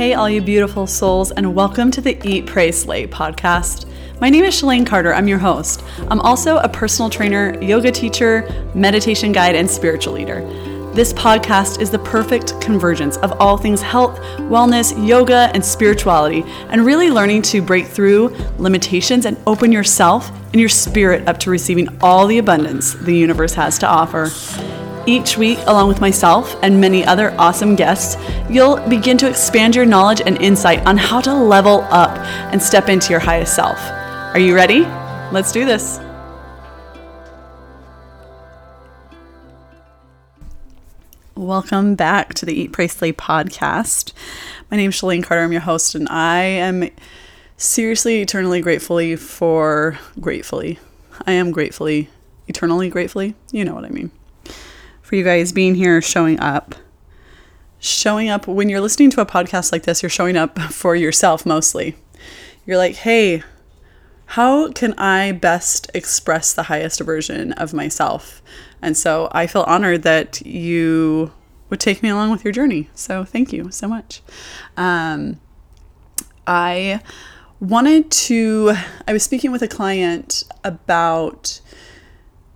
Hey, all you beautiful souls, and welcome to the Eat, Pray, Slay podcast. My name is Shalane Carter. I'm your host. I'm also a personal trainer, yoga teacher, meditation guide, and spiritual leader. This podcast is the perfect convergence of all things health, wellness, yoga, and spirituality, and really learning to break through limitations and open yourself and your spirit up to receiving all the abundance the universe has to offer. Each week, along with myself and many other awesome guests, you'll begin to expand your knowledge and insight on how to level up and step into your highest self. Are you ready? Let's do this. Welcome back to the Eat, Pray, Slay podcast. My name is Shalane Carter. I'm your host, and I am seriously, eternally gratefully for gratefully. I am gratefully, eternally gratefully. You know what I mean for you guys being here, showing up. Showing up when you're listening to a podcast like this, you're showing up for yourself mostly. You're like, hey, how can I best express the highest version of myself? And so I feel honored that you would take me along with your journey. So thank you so much. Um, I wanted to, I was speaking with a client about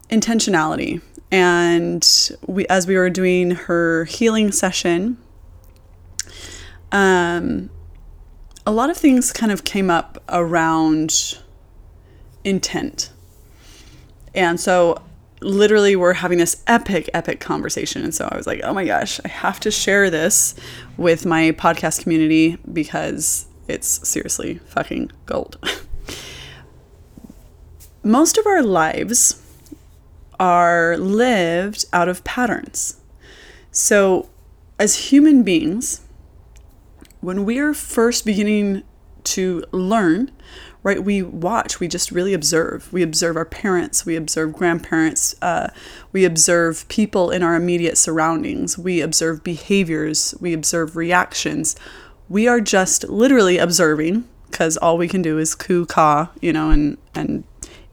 intentionality and we as we were doing her healing session um, a lot of things kind of came up around intent. And so literally we're having this epic epic conversation. And so i was like oh my gosh i have to share this with my podcast community because it's seriously fucking gold. Most of our lives are lived out of patterns. So, as human beings, when we are first beginning to learn, right, we watch, we just really observe. We observe our parents, we observe grandparents, uh, we observe people in our immediate surroundings, we observe behaviors, we observe reactions. We are just literally observing because all we can do is coo caw, you know, and, and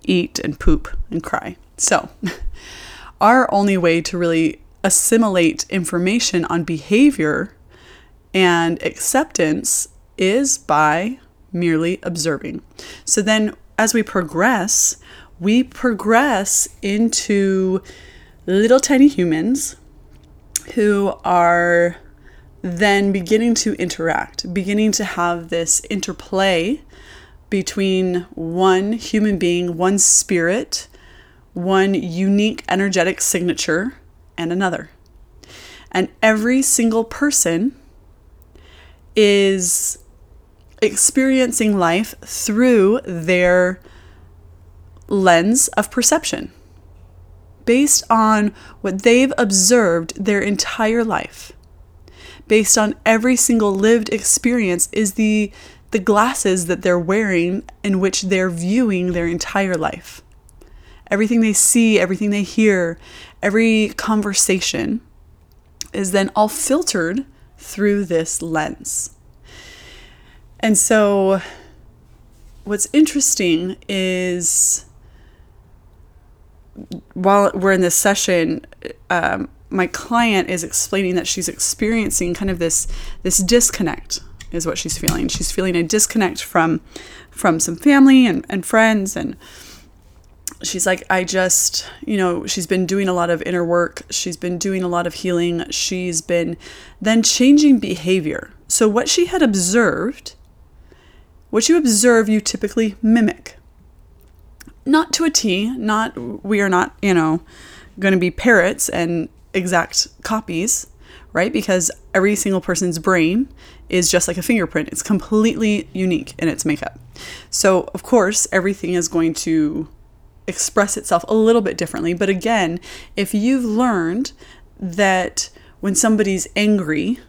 eat and poop and cry. So, our only way to really assimilate information on behavior and acceptance is by merely observing. So then, as we progress, we progress into little tiny humans who are then beginning to interact, beginning to have this interplay between one human being, one spirit, one unique energetic signature and another. And every single person is experiencing life through their lens of perception based on what they've observed their entire life based on every single lived experience is the the glasses that they're wearing in which they're viewing their entire life everything they see, everything they hear, every conversation is then all filtered through this lens. And so, what's interesting is while we're in this session, um, my client is explaining that she's experiencing kind of this this disconnect is what she's feeling. She's feeling a disconnect from from some family and, and friends and she's like, I just, you know, she's been doing a lot of inner work. She's been doing a lot of healing. She's been then changing behavior. So, what she had observed, what you observe, you typically mimic. Not to a T, not, we are not, you know, going to be parrots and exact copies, right? Because every single person's brain is just like a fingerprint. It's completely unique in its makeup. So, of course, everything is going to express itself a little bit differently. But again, if you've learned that when somebody's angry,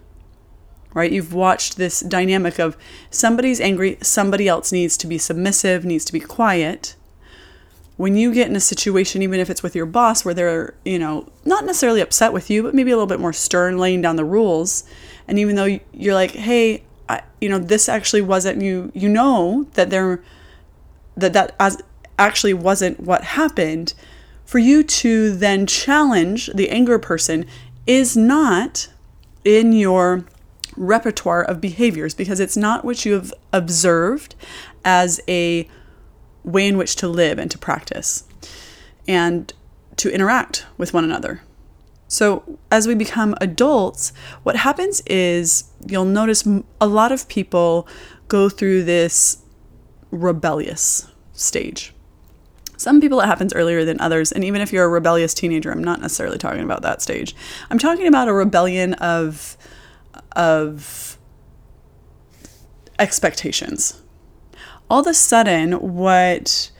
right, you've watched this dynamic of somebody's angry, somebody else needs to be submissive, needs to be quiet. When you get in a situation, even if it's with your boss, where they're, you know, not necessarily upset with you, but maybe a little bit more stern, laying down the rules, and even though you're like, hey, I, you know, this actually wasn't you, you know that they're that that as actually wasn't what happened, for you to then challenge the anger person is not in your repertoire of behaviors because it's not what you have observed as a way in which to live and to practice and to interact with one another. So, as we become adults, what happens is you'll notice a lot of people go through this rebellious stage. Some people it happens earlier than others, and even if you're a rebellious teenager, I'm not necessarily talking about that stage. I'm talking about a rebellion of of expectations. All of a sudden, what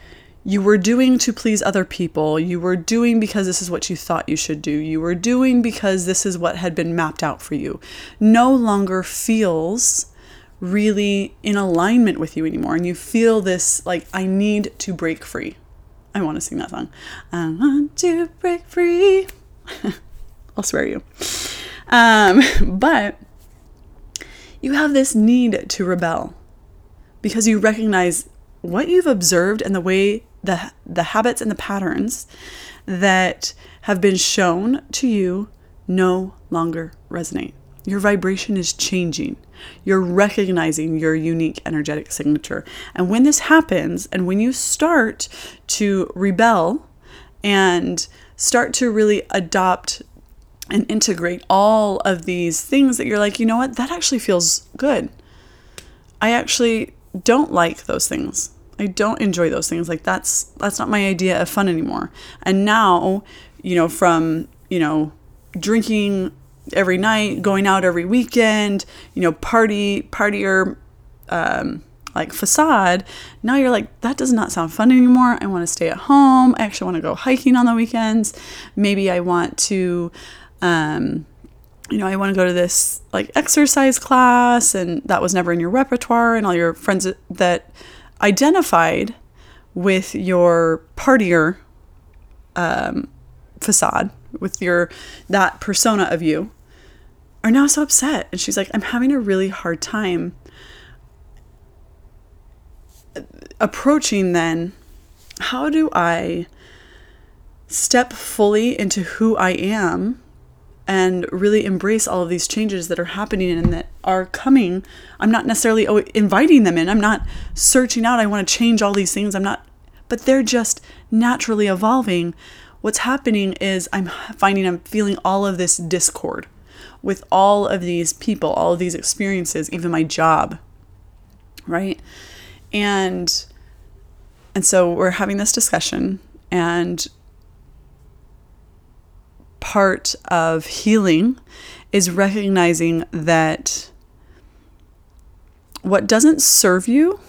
you were doing to please other people, you were doing because this is what you thought you should do, you were doing because this is what had been mapped out for you, no longer feels really in alignment with you anymore. And you feel this like, I need to break free. I want to sing that song. I want to break free. I'll swear you. Um, but you have this need to rebel because you recognize what you've observed and the way the the habits and the patterns that have been shown to you no longer resonate. Your vibration is changing. You're recognizing your unique energetic signature. And when this happens, and when you start to rebel and start to really adopt and integrate all of these things that you're like, you know what, that actually feels good. I actually don't like those things. I don't enjoy those things. Like that's that's not my idea of fun anymore. And now, you know, from, you know, drinking every night, going out every weekend, you know, party partier um like facade, now you're like, that does not sound fun anymore. I want to stay at home. I actually want to go hiking on the weekends. Maybe I want to, um, you know, I want to go to this like exercise class, and that was never in your repertoire, and all your friends that identified with your partier um, facade, with your that persona of you, are now so upset. And she's like, I'm having a really hard time approaching then how do I step fully into who I am and really embrace all of these changes that are happening and that are coming. I'm not necessarily inviting them in. I'm not searching out, I want to change all these things. I'm not, but they're just naturally evolving. What's happening is I'm finding I'm feeling all of this discord with all of these people, all of these experiences, even my job, right? And and so we're having this discussion and part of healing is recognizing that what doesn't serve you,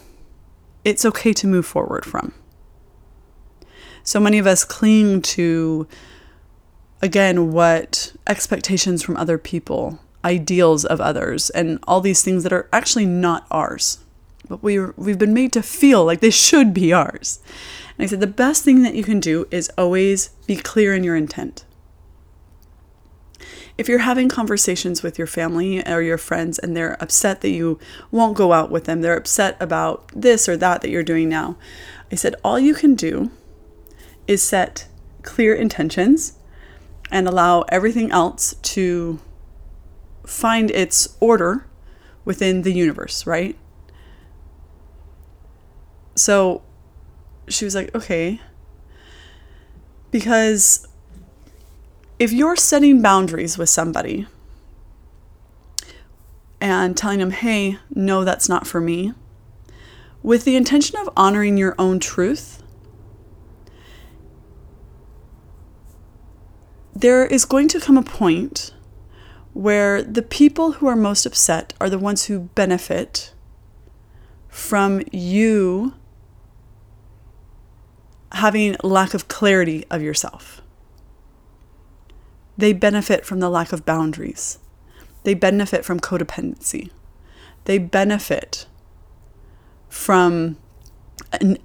it's okay to move forward from. So many of us cling to, again, what expectations from other people, ideals of others, and all these things that are actually not ours. But we we've been made to feel like they should be ours. And I said the best thing that you can do is always be clear in your intent if you're having conversations with your family or your friends and they're upset that you won't go out with them, they're upset about this or that that you're doing now, I said, all you can do is set clear intentions and allow everything else to find its order within the universe, right? So she was like, okay. Because if you're setting boundaries with somebody and telling them, hey, no, that's not for me, with the intention of honoring your own truth, there is going to come a point where the people who are most upset are the ones who benefit from you having lack of clarity of yourself. They benefit from the lack of boundaries. They benefit from codependency. They benefit from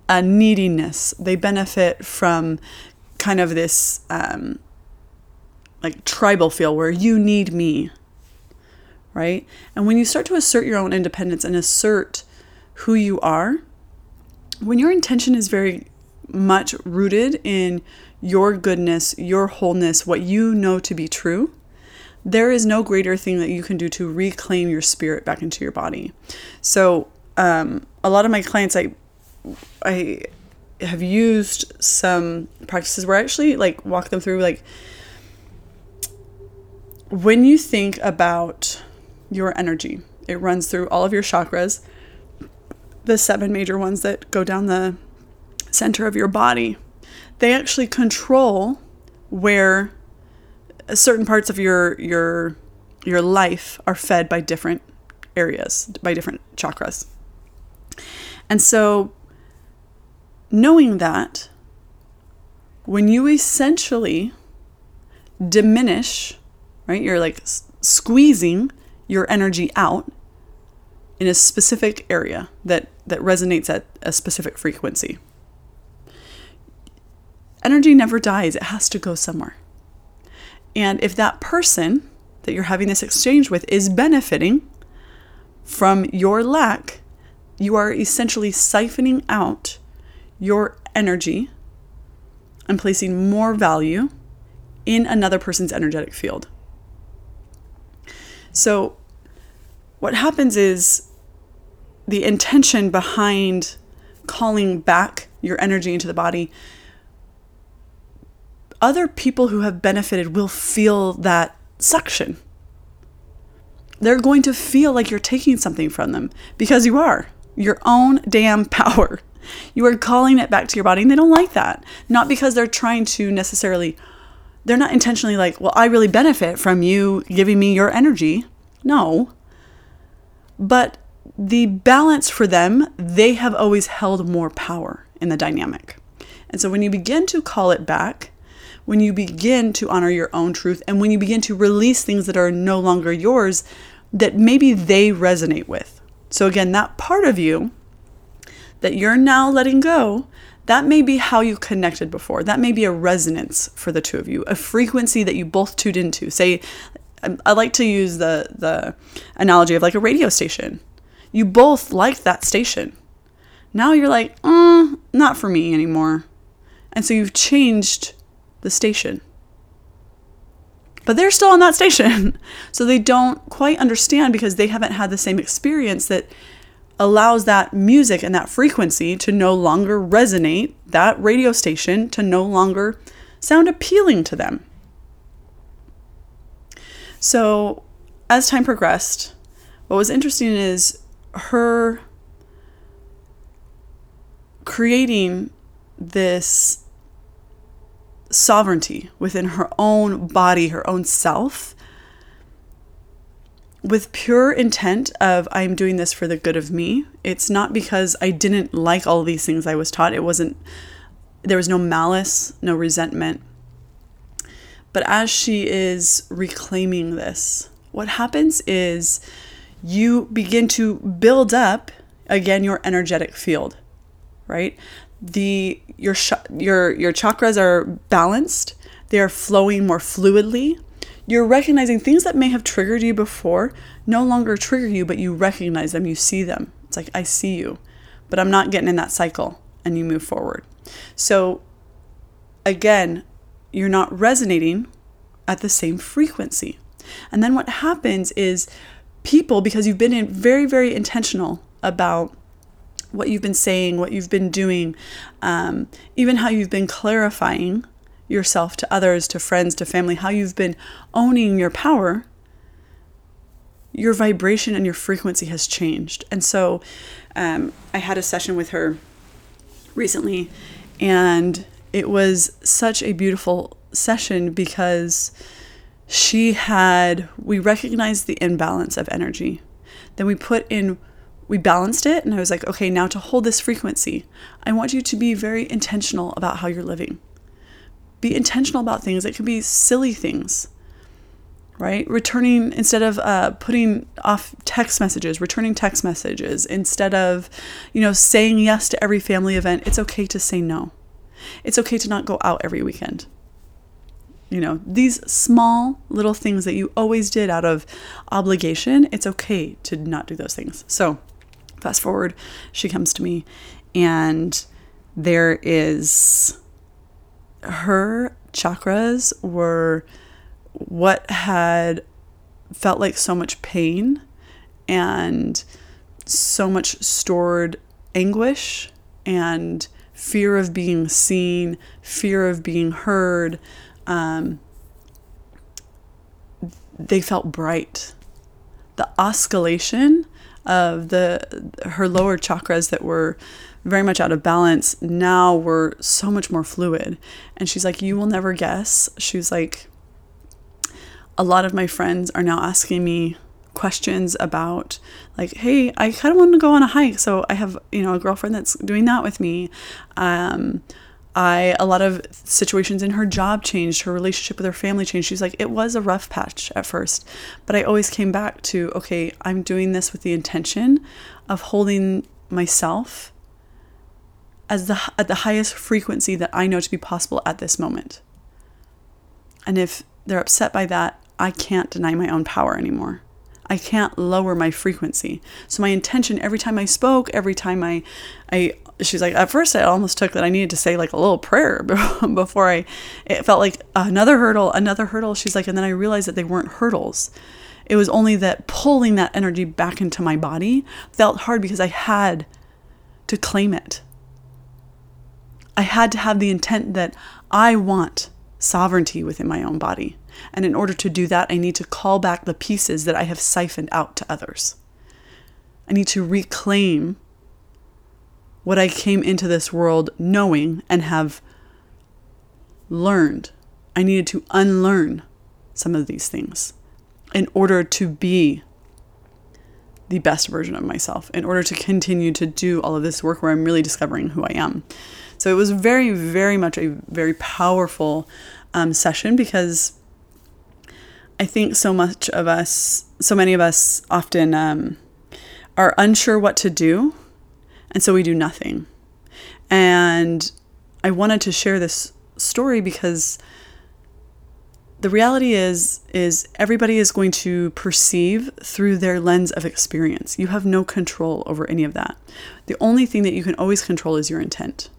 a, neediness. They benefit from kind of this um, like tribal feel where you need me, right? And when you start to assert your own independence and assert who you are, when your intention is very much rooted in your goodness, your wholeness, what you know to be true, there is no greater thing that you can do to reclaim your spirit back into your body. So, um, a lot of my clients, I, I have used some practices where I actually like walk them through like when you think about your energy, it runs through all of your chakras, the seven major ones that go down the center of your body. They actually control where certain parts of your your your life are fed by different areas, by different chakras. And so knowing that when you essentially diminish, right? You're like squeezing your energy out in a specific area that that resonates at a specific frequency. Energy never dies, it has to go somewhere. And if that person that you're having this exchange with is benefiting from your lack, you are essentially siphoning out your energy and placing more value in another person's energetic field. So, what happens is the intention behind calling back your energy into the body, other people who have benefited will feel that suction. They're going to feel like you're taking something from them because you are your own damn power. You are calling it back to your body, and they don't like that. Not because they're trying to necessarily, they're not intentionally like, well, I really benefit from you giving me your energy. No. But the balance for them, they have always held more power in the dynamic. And so when you begin to call it back, when you begin to honor your own truth, and when you begin to release things that are no longer yours that maybe they resonate with. So, again, that part of you that you're now letting go, that may be how you connected before. That may be a resonance for the two of you, a frequency that you both tuned into. Say, I like to use the the analogy of like a radio station. You both liked that station. Now you're like, mm, not for me anymore. And so you've changed the station. But they're still on that station. So they don't quite understand because they haven't had the same experience that allows that music and that frequency to no longer resonate, that radio station to no longer sound appealing to them. So, as time progressed, what was interesting is her creating this sovereignty within her own body, her own self, with pure intent of I'm doing this for the good of me. It's not because I didn't like all these things I was taught. It wasn't there was no malice, no resentment. But as she is reclaiming this, what happens is you begin to build up again your energetic field, right? The your sh- your your chakras are balanced. They are flowing more fluidly you're recognizing things that may have triggered you before no longer trigger you, but you recognize them, you see them. It's like, I see you, but I'm not getting in that cycle, and you move forward. So, again, you're not resonating at the same frequency. And then what happens is people, because you've been very, very intentional about what you've been saying, what you've been doing, um, even how you've been clarifying yourself to others, to friends, to family, how you've been owning your power, your vibration and your frequency has changed. And so um, I had a session with her recently, and it was such a beautiful session because she had, we recognized the imbalance of energy. Then we put in we balanced it and I was like, okay, now to hold this frequency, I want you to be very intentional about how you're living be intentional about things. It can be silly things, right? Returning, instead of uh, putting off text messages, returning text messages. Instead of, you know, saying yes to every family event, it's okay to say no. It's okay to not go out every weekend. You know, these small little things that you always did out of obligation, it's okay to not do those things. So, fast forward, she comes to me, and there is her chakras were what had felt like so much pain and so much stored anguish and fear of being seen, fear of being heard. Um, they felt bright. The oscillation of the her lower chakras that were very much out of balance now we're so much more fluid. And she's like, You will never guess. She's like, A lot of my friends are now asking me questions about like hey i kind of want to go on a hike so i have you know a girlfriend that's doing that with me um, I a lot of situations in her job changed, her relationship with her family changed. She's like, it was a rough patch at first, but I always came back to, okay, I'm doing this with the intention of holding myself as the at the highest frequency that I know to be possible at this moment. And if they're upset by that, I can't deny my own power anymore. I can't lower my frequency. So my intention every time I spoke, every time I I she's like at first I almost took that I needed to say like a little prayer before I it felt like another hurdle, another hurdle. She's like and then I realized that they weren't hurdles. It was only that pulling that energy back into my body felt hard because I had to claim it. I had to have the intent that I want sovereignty within my own body. And in order to do that, I need to call back the pieces that I have siphoned out to others. I need to reclaim what I came into this world knowing and have learned. I needed to unlearn some of these things in order to be the best version of myself, in order to continue to do all of this work where I'm really discovering who I am. So it was very, very much a very powerful um, session because I think so much of us, so many of us often um, are unsure what to do. And so we do nothing. And I wanted to share this story because the reality is is everybody is going to perceive through their lens of experience. You have no control over any of that. The only thing that you can always control is your intent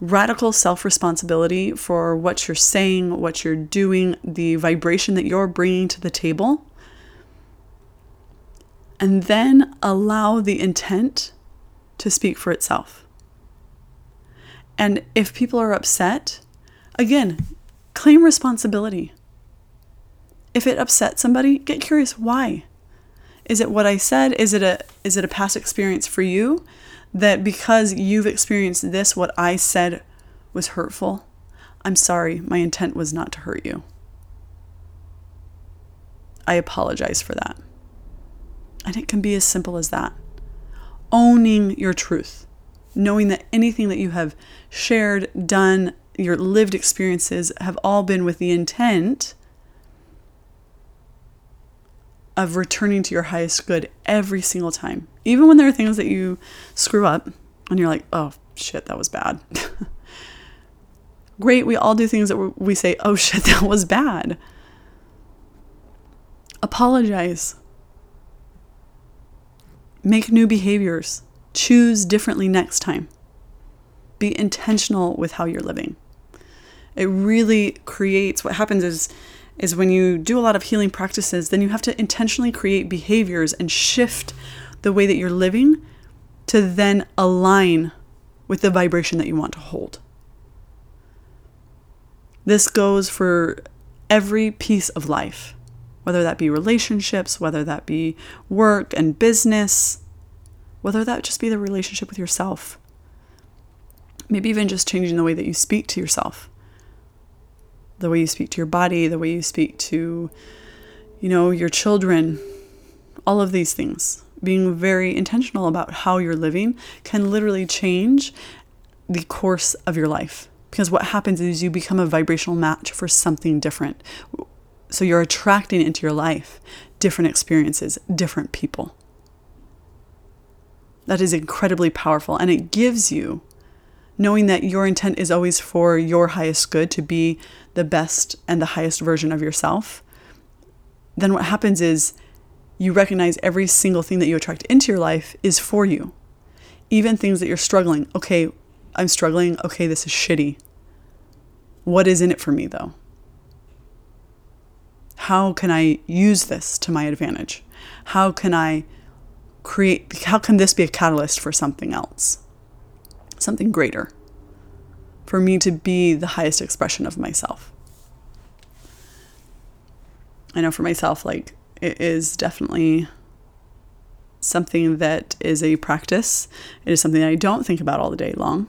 radical self responsibility for what you're saying, what you're doing, the vibration that you're bringing to the table. And then allow the intent to speak for itself. And if people are upset, again, claim responsibility. If it upset somebody, get curious why. Is it what I said? Is it a is it a past experience for you? That because you've experienced this, what I said was hurtful. I'm sorry, my intent was not to hurt you. I apologize for that. And it can be as simple as that. Owning your truth, knowing that anything that you have shared, done, your lived experiences have all been with the intent of returning to your highest good every single time. Even when there are things that you screw up and you're like, oh shit, that was bad. Great, we all do things that we say, oh shit, that was bad. Apologize. Make new behaviors. Choose differently next time. Be intentional with how you're living. It really creates what happens is is when you do a lot of healing practices, then you have to intentionally create behaviors and shift the way that you're living to then align with the vibration that you want to hold. This goes for every piece of life, whether that be relationships, whether that be work and business, whether that just be the relationship with yourself. Maybe even just changing the way that you speak to yourself the way you speak to your body, the way you speak to, you know, your children, all of these things. Being very intentional about how you're living can literally change the course of your life. Because what happens is you become a vibrational match for something different. So you're attracting into your life different experiences, different people. That is incredibly powerful and it gives you knowing that your intent is always for your highest good to be the best and the highest version of yourself, then what happens is you recognize every single thing that you attract into your life is for you. Even things that you're struggling. Okay, I'm struggling. Okay, this is shitty. What is in it for me though? How can I use this to my advantage? How can I create, how can this be a catalyst for something else? Something greater. For me to be the highest expression of myself. I know for myself, like, it is definitely something that is a practice. It is something I don't think about all the day long,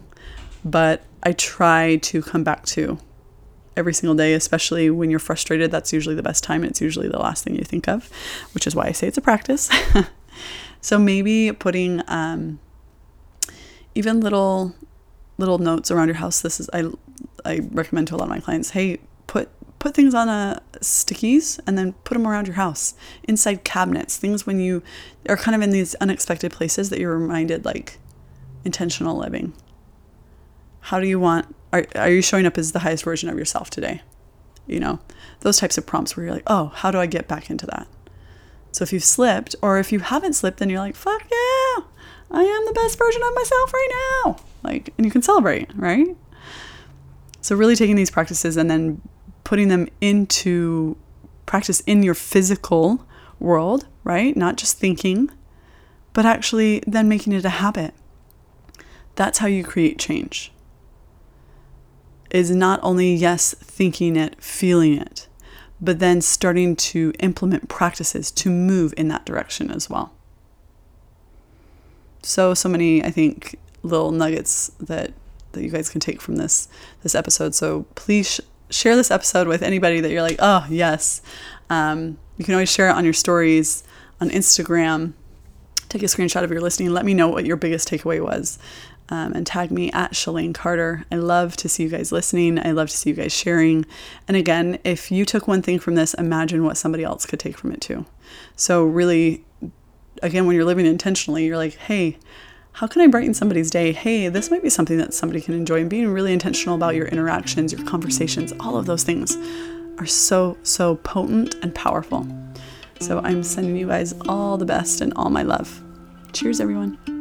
but I try to come back to every single day, especially when you're frustrated. That's usually the best time. It's usually the last thing you think of, which is why I say it's a practice. so maybe putting um, even little little notes around your house. This is I I recommend to a lot of my clients. Hey, put put things on a stickies and then put them around your house inside cabinets things when you are kind of in these unexpected places that you're reminded like intentional living how do you want are, are you showing up as the highest version of yourself today you know those types of prompts where you're like oh how do i get back into that so if you've slipped or if you haven't slipped then you're like fuck yeah the best version of myself right now like and you can celebrate right so really taking these practices and then putting them into practice in your physical world, right? Not just thinking, but actually then making it a habit. That's how you create change. Is not only, yes, thinking it, feeling it, but then starting to implement practices to move in that direction as well. So, so many, I think, little nuggets that that you guys can take from this this episode. So please share this episode with anybody that you're like, oh, yes. Um, you can always share it on your stories on Instagram. Take a screenshot of your listening. Let me know what your biggest takeaway was. Um, and tag me at Shalane Carter. I love to see you guys listening. I love to see you guys sharing. And again, if you took one thing from this, imagine what somebody else could take from it too. So, really, again, when you're living intentionally, you're like, hey, how can I brighten somebody's day? Hey, this might be something that somebody can enjoy and being really intentional about your interactions, your conversations, all of those things are so, so potent and powerful. So I'm sending you guys all the best and all my love. Cheers, everyone.